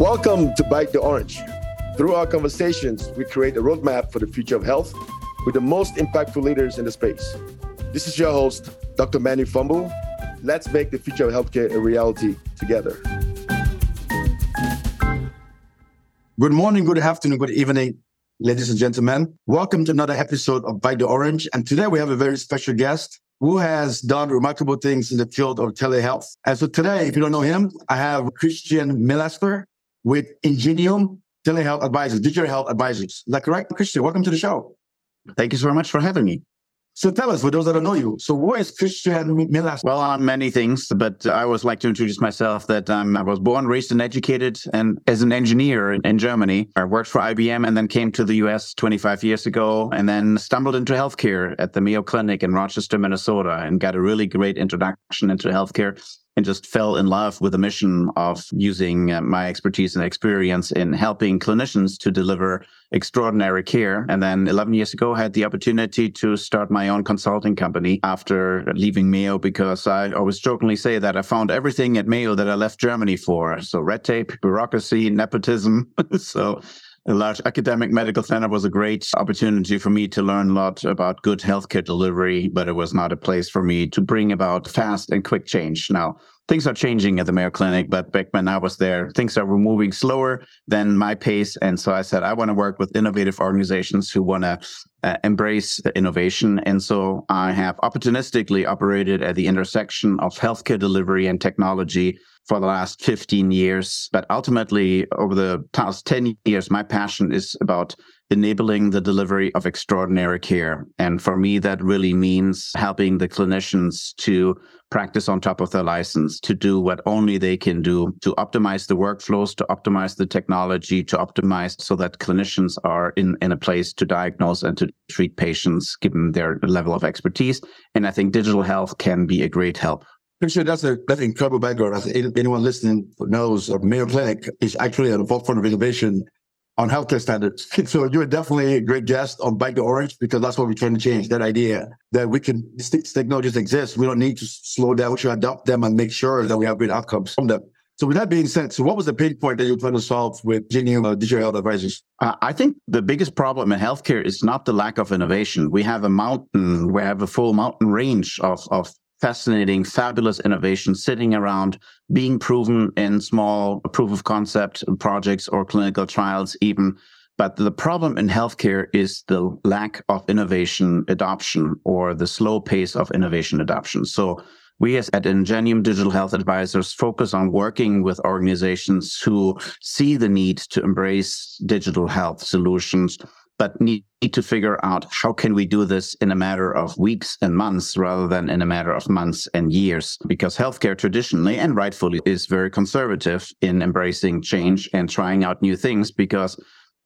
Welcome to Bite the Orange. Through our conversations, we create a roadmap for the future of health with the most impactful leaders in the space. This is your host, Dr. Manu Fombu. Let's make the future of healthcare a reality together. Good morning, good afternoon, good evening, ladies and gentlemen. Welcome to another episode of Bite the Orange. And today we have a very special guest who has done remarkable things in the field of telehealth. And so today, if you don't know him, I have Christian Milaster with Ingenium Telehealth Advisors, Digital Health Advisors. Is that correct? Christian, welcome to the show. Thank you so much for having me. So tell us, for those that don't know you, so who is Christian Milaster? Well, I'm many things, but I always like to introduce myself that um, I was born, raised, and educated and as an engineer in, in Germany. I worked for IBM and then came to the US 25 years ago and then stumbled into healthcare at the Mayo Clinic in Rochester, Minnesota and got a really great introduction into healthcare and just fell in love with the mission of using uh, my expertise and experience in helping clinicians to deliver extraordinary care. And then 11 years ago, I had the opportunity to start my own consulting company after leaving Mayo because I always jokingly say that I found everything at Mayo that I left Germany for. So red tape, bureaucracy, nepotism. so a large academic medical center was a great opportunity for me to learn a lot about good healthcare delivery, but it was not a place for me to bring about fast and quick change. Now, things are changing at the Mayo Clinic, but back when I was there, things are moving slower than my pace. And so I said, I want to work with innovative organizations who want to uh, embrace innovation. And so I have opportunistically operated at the intersection of healthcare delivery and technology for the last 15 years. But ultimately, over the past 10 years, my passion is about enabling the delivery of extraordinary care. And for me, that really means helping the clinicians to practice on top of their license, to do what only they can do, to optimize the workflows, to optimize the technology, to optimize so that clinicians are in, in a place to diagnose and to treat patients given their level of expertise. And I think digital health can be a great help sure that's a that's an incredible background. As anyone listening knows, Mayo Clinic is actually at the forefront of innovation on healthcare standards. So you're definitely a great guest on Bite the Orange because that's what we're trying to change. That idea that we can these technologies exist. We don't need to slow down. We should adopt them and make sure that we have great outcomes from them. So with that being said, so what was the pain point that you were trying to solve with Genium uh, Digital Health Advisors? Uh, I think the biggest problem in healthcare is not the lack of innovation. We have a mountain, we have a full mountain range of, of fascinating, fabulous innovation sitting around being proven in small proof of concept projects or clinical trials, even. But the problem in healthcare is the lack of innovation adoption or the slow pace of innovation adoption. So we as at Ingenium Digital Health Advisors focus on working with organizations who see the need to embrace digital health solutions but need to figure out how can we do this in a matter of weeks and months rather than in a matter of months and years. Because healthcare traditionally and rightfully is very conservative in embracing change and trying out new things because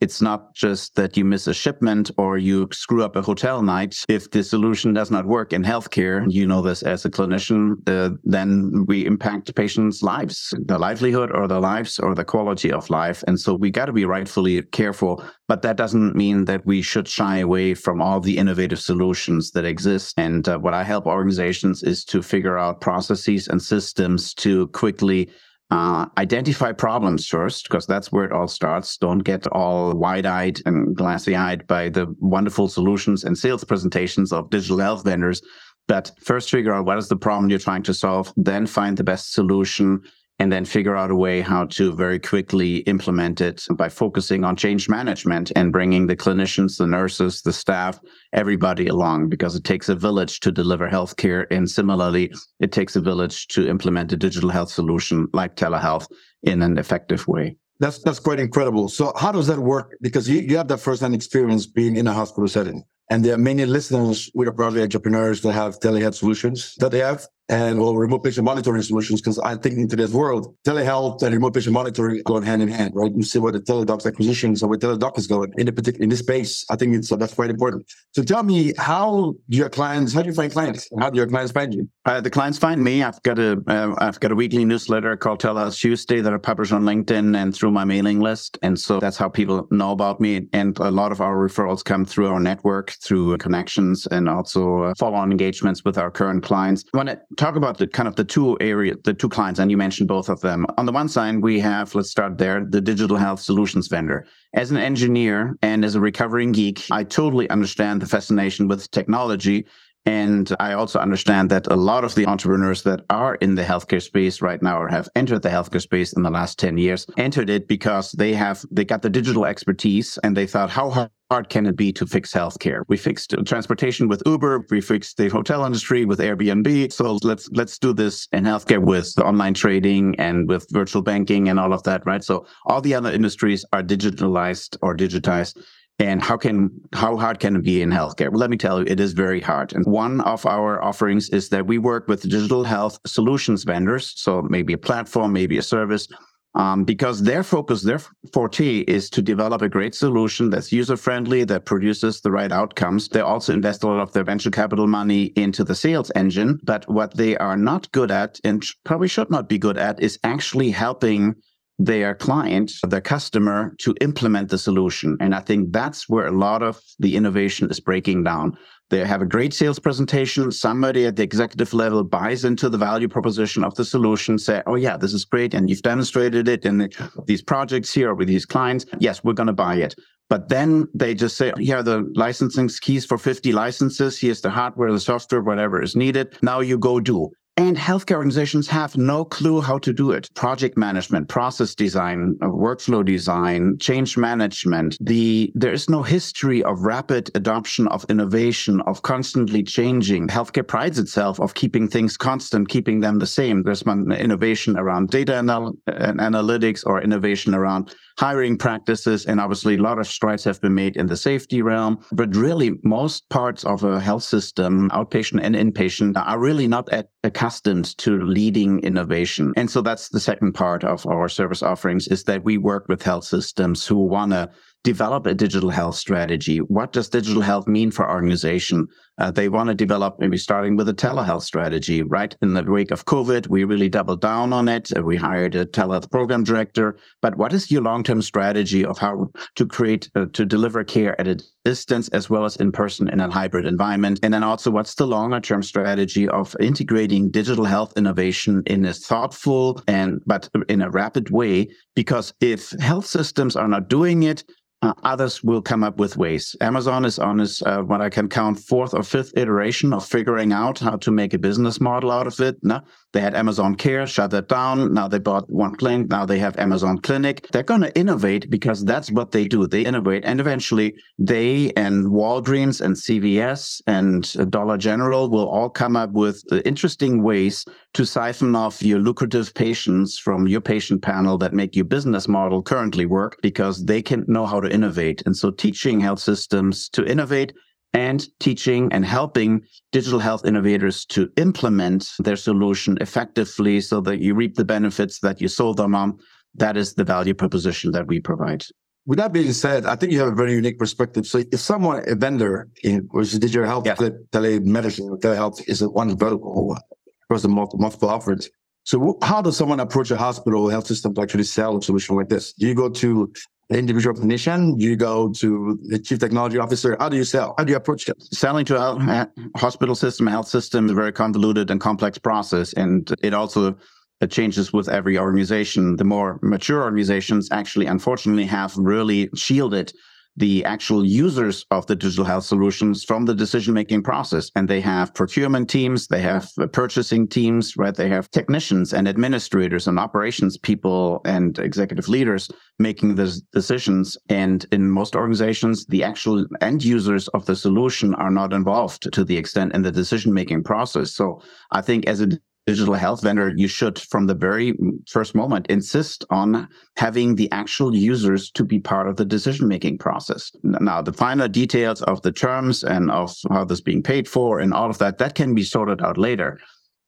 it's not just that you miss a shipment or you screw up a hotel night. If the solution does not work in healthcare, you know this as a clinician, uh, then we impact patients' lives, their livelihood or their lives or the quality of life. And so we got to be rightfully careful. But that doesn't mean that we should shy away from all the innovative solutions that exist. And uh, what I help organizations is to figure out processes and systems to quickly uh, identify problems first, because that's where it all starts. Don't get all wide eyed and glassy eyed by the wonderful solutions and sales presentations of digital health vendors. But first, figure out what is the problem you're trying to solve, then find the best solution and then figure out a way how to very quickly implement it by focusing on change management and bringing the clinicians, the nurses, the staff, everybody along because it takes a village to deliver healthcare. And similarly, it takes a village to implement a digital health solution like telehealth in an effective way. That's that's quite incredible. So how does that work? Because you, you have that first-hand experience being in a hospital setting. And there are many listeners with are probably entrepreneurs that have telehealth solutions that they have and or remote patient monitoring solutions. Because I think in today's world, telehealth and remote patient monitoring go hand in hand, right? You see where the Teladoc's acquisitions or where Teladoc is going in the particular in this space. I think it's that's quite important. So tell me, how do your clients? How do you find clients? How do your clients find you? Uh, the clients find me. I've got a have uh, got a weekly newsletter called Telehealth Tuesday that I publish on LinkedIn and through my mailing list, and so that's how people know about me. And a lot of our referrals come through our network through connections and also uh, follow-on engagements with our current clients. I want to talk about the kind of the two area, the two clients, and you mentioned both of them. On the one side, we have, let's start there, the digital health solutions vendor. As an engineer and as a recovering geek, I totally understand the fascination with technology and I also understand that a lot of the entrepreneurs that are in the healthcare space right now or have entered the healthcare space in the last 10 years entered it because they have, they got the digital expertise and they thought, how hard can it be to fix healthcare? We fixed transportation with Uber. We fixed the hotel industry with Airbnb. So let's, let's do this in healthcare with online trading and with virtual banking and all of that, right? So all the other industries are digitalized or digitized and how can how hard can it be in healthcare? Well, let me tell you, it is very hard. And one of our offerings is that we work with digital health solutions vendors, so maybe a platform, maybe a service, um, because their focus, their forte is to develop a great solution that's user friendly, that produces the right outcomes. They also invest a lot of their venture capital money into the sales engine. But what they are not good at and probably should not be good at is actually helping their client, their customer to implement the solution. And I think that's where a lot of the innovation is breaking down. They have a great sales presentation. Somebody at the executive level buys into the value proposition of the solution, say, Oh yeah, this is great. And you've demonstrated it in these projects here with these clients. Yes, we're going to buy it. But then they just say, here are the licensing keys for 50 licenses. Here's the hardware, the software, whatever is needed. Now you go do. And healthcare organizations have no clue how to do it. Project management, process design, uh, workflow design, change management. The, there is no history of rapid adoption of innovation, of constantly changing. Healthcare prides itself of keeping things constant, keeping them the same. There's one innovation around data anal- analytics or innovation around hiring practices. And obviously, a lot of strides have been made in the safety realm. But really, most parts of a health system, outpatient and inpatient, are really not at, accustomed to leading innovation. And so that's the second part of our service offerings is that we work with health systems who want to develop a digital health strategy. What does digital health mean for organization? Uh, they want to develop maybe starting with a telehealth strategy, right? In the wake of COVID, we really doubled down on it. We hired a telehealth program director. But what is your long-term strategy of how to create, uh, to deliver care at a distance as well as in person in a hybrid environment? And then also what's the longer term strategy of integrating digital health innovation in a thoughtful and, but in a rapid way? Because if health systems are not doing it, uh, others will come up with ways. Amazon is on its, uh, what I can count, fourth or fifth iteration of figuring out how to make a business model out of it. No, they had Amazon Care, shut that down. Now they bought One Clinic. Now they have Amazon Clinic. They're going to innovate because that's what they do. They innovate. And eventually they and Walgreens and CVS and Dollar General will all come up with interesting ways to siphon off your lucrative patients from your patient panel that make your business model currently work because they can know how to innovate. And so teaching health systems to innovate and teaching and helping digital health innovators to implement their solution effectively so that you reap the benefits that you sold them on. That is the value proposition that we provide. With that being said, I think you have a very unique perspective. So if someone, a vendor in which is digital health, yes. telemedicine, telehealth is one vertical across the multiple offerings. So how does someone approach a hospital or health system to actually sell a solution like this? Do you go to individual clinician? You go to the chief technology officer. How do you sell? How do you approach it? Selling to a hospital system, health system is a very convoluted and complex process. And it also it changes with every organization. The more mature organizations actually, unfortunately, have really shielded the actual users of the digital health solutions from the decision making process. And they have procurement teams, they have purchasing teams, right? They have technicians and administrators and operations people and executive leaders making the decisions. And in most organizations, the actual end users of the solution are not involved to the extent in the decision making process. So I think as a digital health vendor, you should, from the very first moment, insist on having the actual users to be part of the decision making process. Now, the finer details of the terms and of how this being paid for and all of that, that can be sorted out later.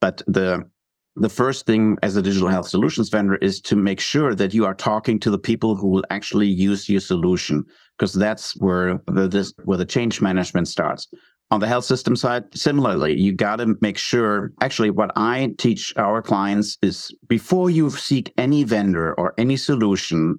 But the the first thing as a digital health solutions vendor is to make sure that you are talking to the people who will actually use your solution because that's where the this, where the change management starts on the health system side, similarly, you got to make sure. Actually, what I teach our clients is before you seek any vendor or any solution,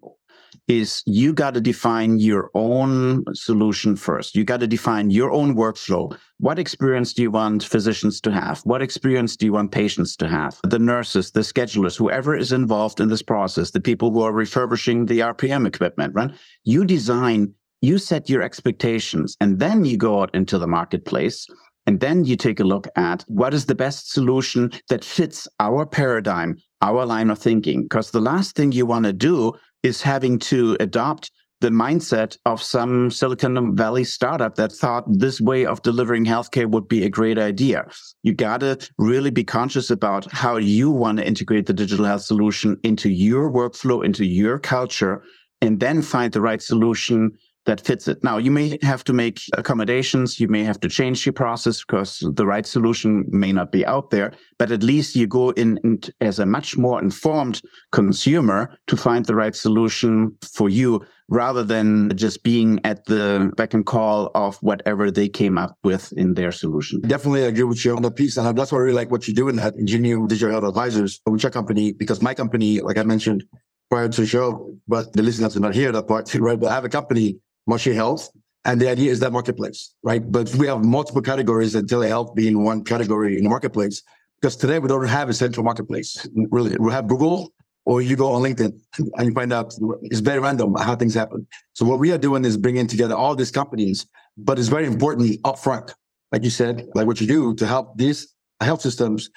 is you got to define your own solution first. You got to define your own workflow. What experience do you want physicians to have? What experience do you want patients to have? The nurses, the schedulers, whoever is involved in this process, the people who are refurbishing the RPM equipment, right? You design, you set your expectations, and then you go out into the marketplace and then you take a look at what is the best solution that fits our paradigm, our line of thinking. Because the last thing you want to do is having to adopt the mindset of some Silicon Valley startup that thought this way of delivering healthcare would be a great idea. You got to really be conscious about how you want to integrate the digital health solution into your workflow, into your culture, and then find the right solution that fits it. Now, you may have to make accommodations. You may have to change your process because the right solution may not be out there, but at least you go in, in as a much more informed consumer to find the right solution for you rather than just being at the beck and call of whatever they came up with in their solution. Definitely agree with you on the piece. And that's why I really like what you're doing that Ingenium Digital Health Advisors, which our company, because my company, like I mentioned prior to the show, but the listeners are not here that part, right? But I have a company Marche Health. And the idea is that marketplace, right? But we have multiple categories and telehealth being one category in the marketplace because today we don't have a central marketplace. Really, we have Google or you go on LinkedIn and you find out it's very random how things happen. So what we are doing is bringing together all these companies, but it's very important upfront, like you said, like what you do to help these health systems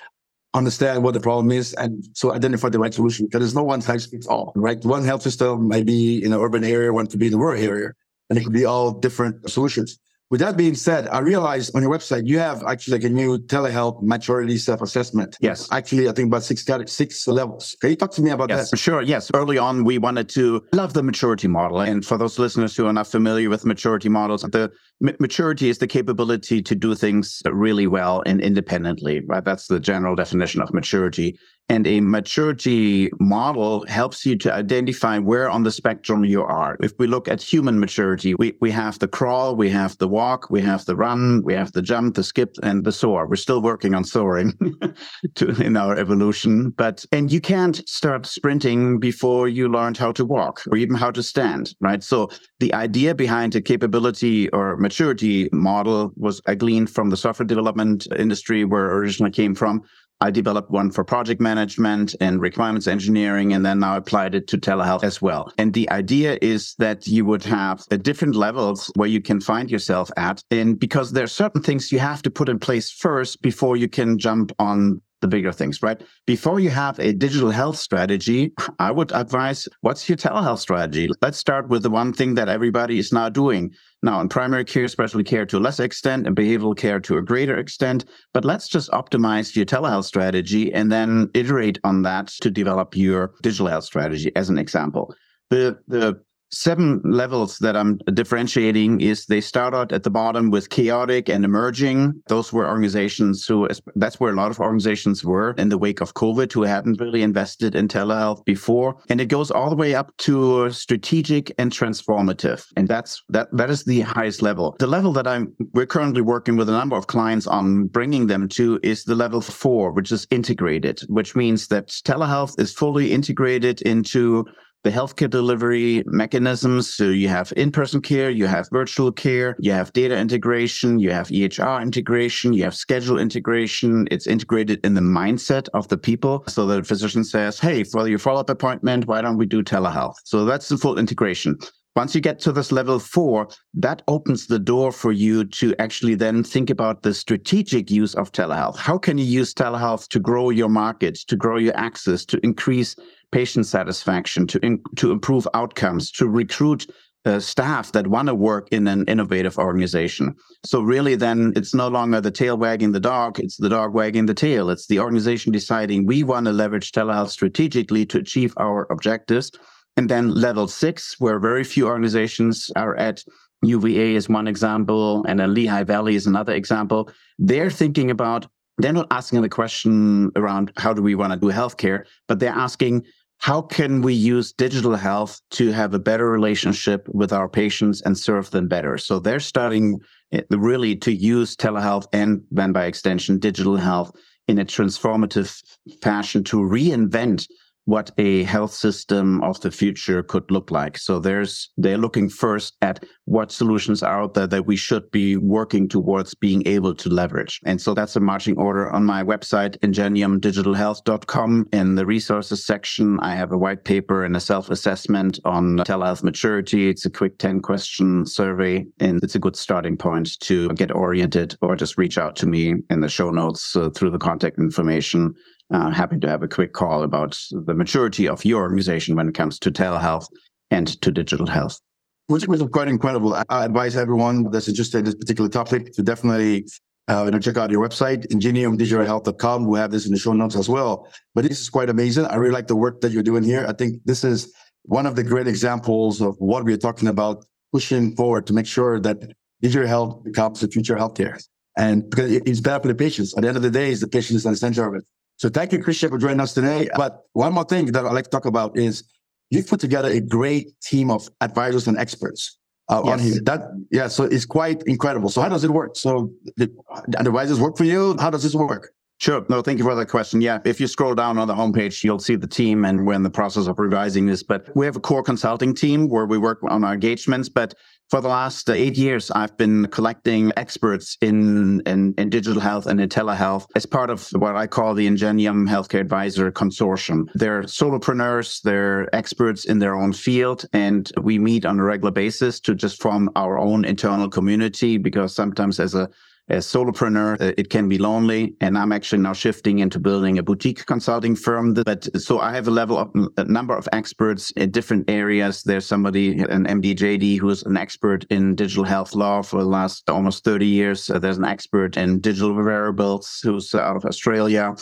understand what the problem is and so identify the right solution because there's no one size fits all, right? One health system might be in an urban area, one could be in a rural area and it could be all different solutions. With that being said, I realized on your website you have actually like a new telehealth maturity self-assessment. Yes. Actually, I think about six six levels. Can you talk to me about yes, that? Sure. Yes. Early on, we wanted to love the maturity model. And for those listeners who are not familiar with maturity models, the maturity is the capability to do things really well and independently, right? That's the general definition of maturity. And a maturity model helps you to identify where on the spectrum you are. If we look at human maturity, we, we have the crawl, we have the walk, we have the run, we have the jump, the skip, and the soar. We're still working on soaring to, in our evolution. But, and you can't start sprinting before you learned how to walk or even how to stand, right? So the idea behind a capability or maturity model was I gleaned from the software development industry where originally came from. I developed one for project management and requirements engineering, and then now applied it to telehealth as well. And the idea is that you would have uh, different levels where you can find yourself at. And because there are certain things you have to put in place first before you can jump on the bigger things, right? Before you have a digital health strategy, I would advise what's your telehealth strategy? Let's start with the one thing that everybody is now doing. Now, in primary care, specialty care to a lesser extent, and behavioral care to a greater extent. But let's just optimize your telehealth strategy and then iterate on that to develop your digital health strategy as an example. The, the seven levels that I'm differentiating is they start out at the bottom with chaotic and emerging. Those were organizations who, that's where a lot of organizations were in the wake of COVID who hadn't really invested in telehealth before. And it goes all the way up to strategic and transformative. And that's, that, that is the highest level. The level that I'm, we're currently working with a number of clients on bringing them to is the level four, which is integrated, which means that telehealth is fully integrated into the healthcare delivery mechanisms. So you have in-person care, you have virtual care, you have data integration, you have EHR integration, you have schedule integration. It's integrated in the mindset of the people. So the physician says, Hey, for your follow-up appointment, why don't we do telehealth? So that's the full integration. Once you get to this level four, that opens the door for you to actually then think about the strategic use of telehealth. How can you use telehealth to grow your market, to grow your access, to increase patient satisfaction, to, in, to improve outcomes, to recruit uh, staff that want to work in an innovative organization. So really then it's no longer the tail wagging the dog, it's the dog wagging the tail. It's the organization deciding we want to leverage telehealth strategically to achieve our objectives. And then level six, where very few organizations are at, UVA is one example, and then Lehigh Valley is another example. They're thinking about they're not asking the question around how do we want to do healthcare, but they're asking how can we use digital health to have a better relationship with our patients and serve them better? So they're starting eh, really to use telehealth and then by extension digital health in a transformative fashion to reinvent what a health system of the future could look like. So there's, they're looking first at what solutions are out there that we should be working towards being able to leverage. And so that's a marching order on my website, ingeniumdigitalhealth.com. In the resources section, I have a white paper and a self-assessment on telehealth maturity. It's a quick 10 question survey and it's a good starting point to get oriented or just reach out to me in the show notes uh, through the contact information uh, happy to have a quick call about the maturity of your organization when it comes to telehealth and to digital health. Which was quite incredible. I advise everyone that's interested in this particular topic to definitely uh, you know, check out your website, ingeniumdigitalhealth.com. We'll have this in the show notes as well. But this is quite amazing. I really like the work that you're doing here. I think this is one of the great examples of what we're talking about pushing forward to make sure that digital health becomes the future of healthcare. And because it's better for the patients. At the end of the day, is the patient is at the center of it. So thank you, Christian, for joining us today. But one more thing that I'd like to talk about is you've put together a great team of advisors and experts uh, yes. on here. That yeah, so it's quite incredible. So how does it work? So the advisors work for you. How does this work? Sure. No, thank you for that question. Yeah, if you scroll down on the homepage, you'll see the team, and we're in the process of revising this. But we have a core consulting team where we work on our engagements. But for the last uh, eight years, I've been collecting experts in, in, in, digital health and in telehealth as part of what I call the Ingenium Healthcare Advisor Consortium. They're solopreneurs, they're experts in their own field, and we meet on a regular basis to just form our own internal community because sometimes as a as solopreneur, uh, it can be lonely. And I'm actually now shifting into building a boutique consulting firm. But so I have a level of a number of experts in different areas. There's somebody, an MDJD, who's an expert in digital health law for the last almost 30 years. There's an expert in digital wearables who's out of Australia.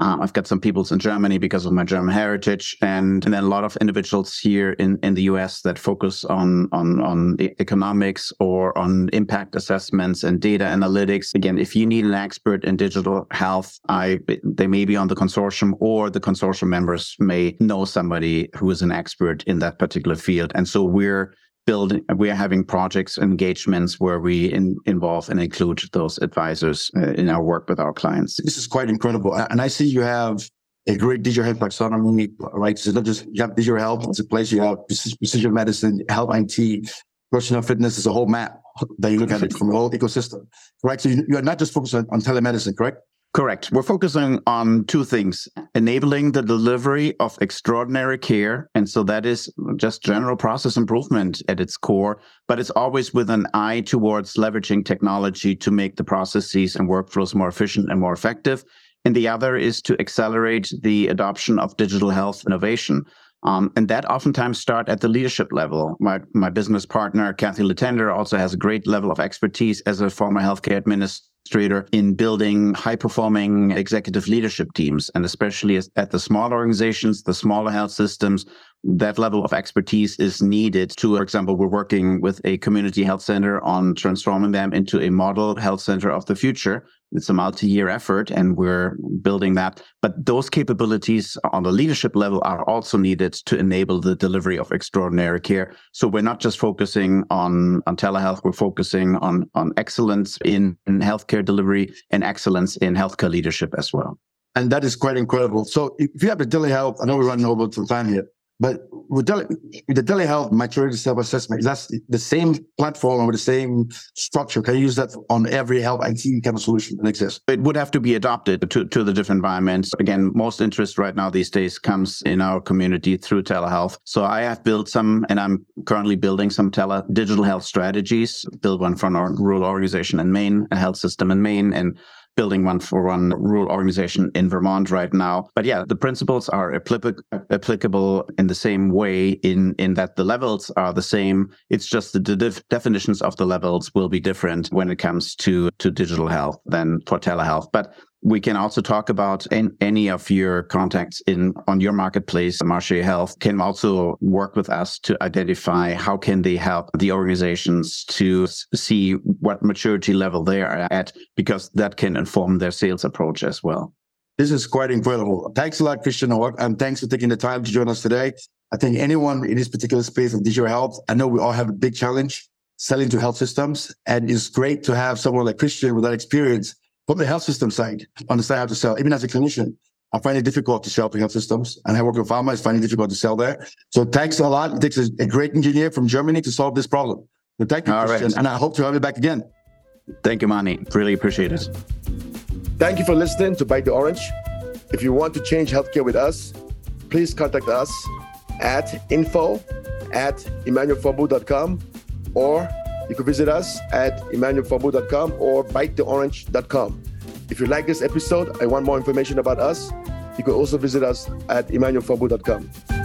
Um, I've got some peoples in Germany because of my German heritage, and, and then a lot of individuals here in, in the US that focus on, on, on economics or on impact assessments and data analytics. Again, if you need an expert in digital health, I, they may be on the consortium or the consortium members may know somebody who is an expert in that particular field. And so we're we are having projects engagements where we in, involve and include those advisors uh, in our work with our clients. This is quite incredible. And i see you have a great digital health taxonomy right? So not just you have digital health it's a place you have precision medicine health it personal fitness is a whole map that you look at it from the whole ecosystem correct so you, are not just focused on, on telemedicine correct Correct. We're focusing on two things enabling the delivery of extraordinary care. And so that is just general process improvement at its core, but it's always with an eye towards leveraging technology to make the processes and workflows more efficient and more effective. And the other is to accelerate the adoption of digital health innovation. Um, and that oftentimes start at the leadership level. My, my business partner, Kathy Latender, also has a great level of expertise as a former healthcare administrator in building high performing executive leadership teams. And especially at the smaller organizations, the smaller health systems, that level of expertise is needed to, for example, we're working with a community health center on transforming them into a model health center of the future it's a multi-year effort and we're building that. But those capabilities on the leadership level are also needed to enable the delivery of extraordinary care. So we're not just focusing on, on telehealth, we're focusing on, on excellence in, in healthcare delivery and excellence in healthcare leadership as well. And that is quite incredible. So if you have a telehealth, I know we're running over some time here. But with, the telehealth maturity self-assessment, that's the same platform or the same structure. Can you use that on every health IT kind of solution that exists? It would have to be adopted to, to the different environments. Again, most interest right now these days comes in our community through telehealth. So I have built some, and I'm currently building some tele digital health strategies. Build one for our rural organization in Maine, a health system in Maine, and building one for one rural organization in Vermont right now. But yeah, the principles are applicable in the same way in, in that the levels are the same. It's just the def- definitions of the levels will be different when it comes to, to digital health than for telehealth. But we can also talk about any of your contacts in on your marketplace. Marche Health can also work with us to identify how can they help the organizations to see what maturity level they are at, because that can inform their sales approach as well. This is quite incredible. Thanks a lot, Christian, and thanks for taking the time to join us today. I think anyone in this particular space of digital health, I know we all have a big challenge selling to health systems, and it's great to have someone like Christian with that experience from the health system side, understand how to sell, even as a clinician. I find it difficult to sell to health systems, and I work with pharma. It's finding it difficult to sell there. So thanks a lot. It takes a, a great engineer from Germany to solve this problem. So thank you, All Christian, right. and I hope to have you back again. Thank you, Manny. Really appreciate it. Thank you for listening to Bite the Orange. If you want to change healthcare with us, please contact us at info at emmanuelfombu.com or you can visit us at emmanuelfombu.com or bitetheorange.com. If you like this episode and want more information about us, you can also visit us at emmanuelfombu.com.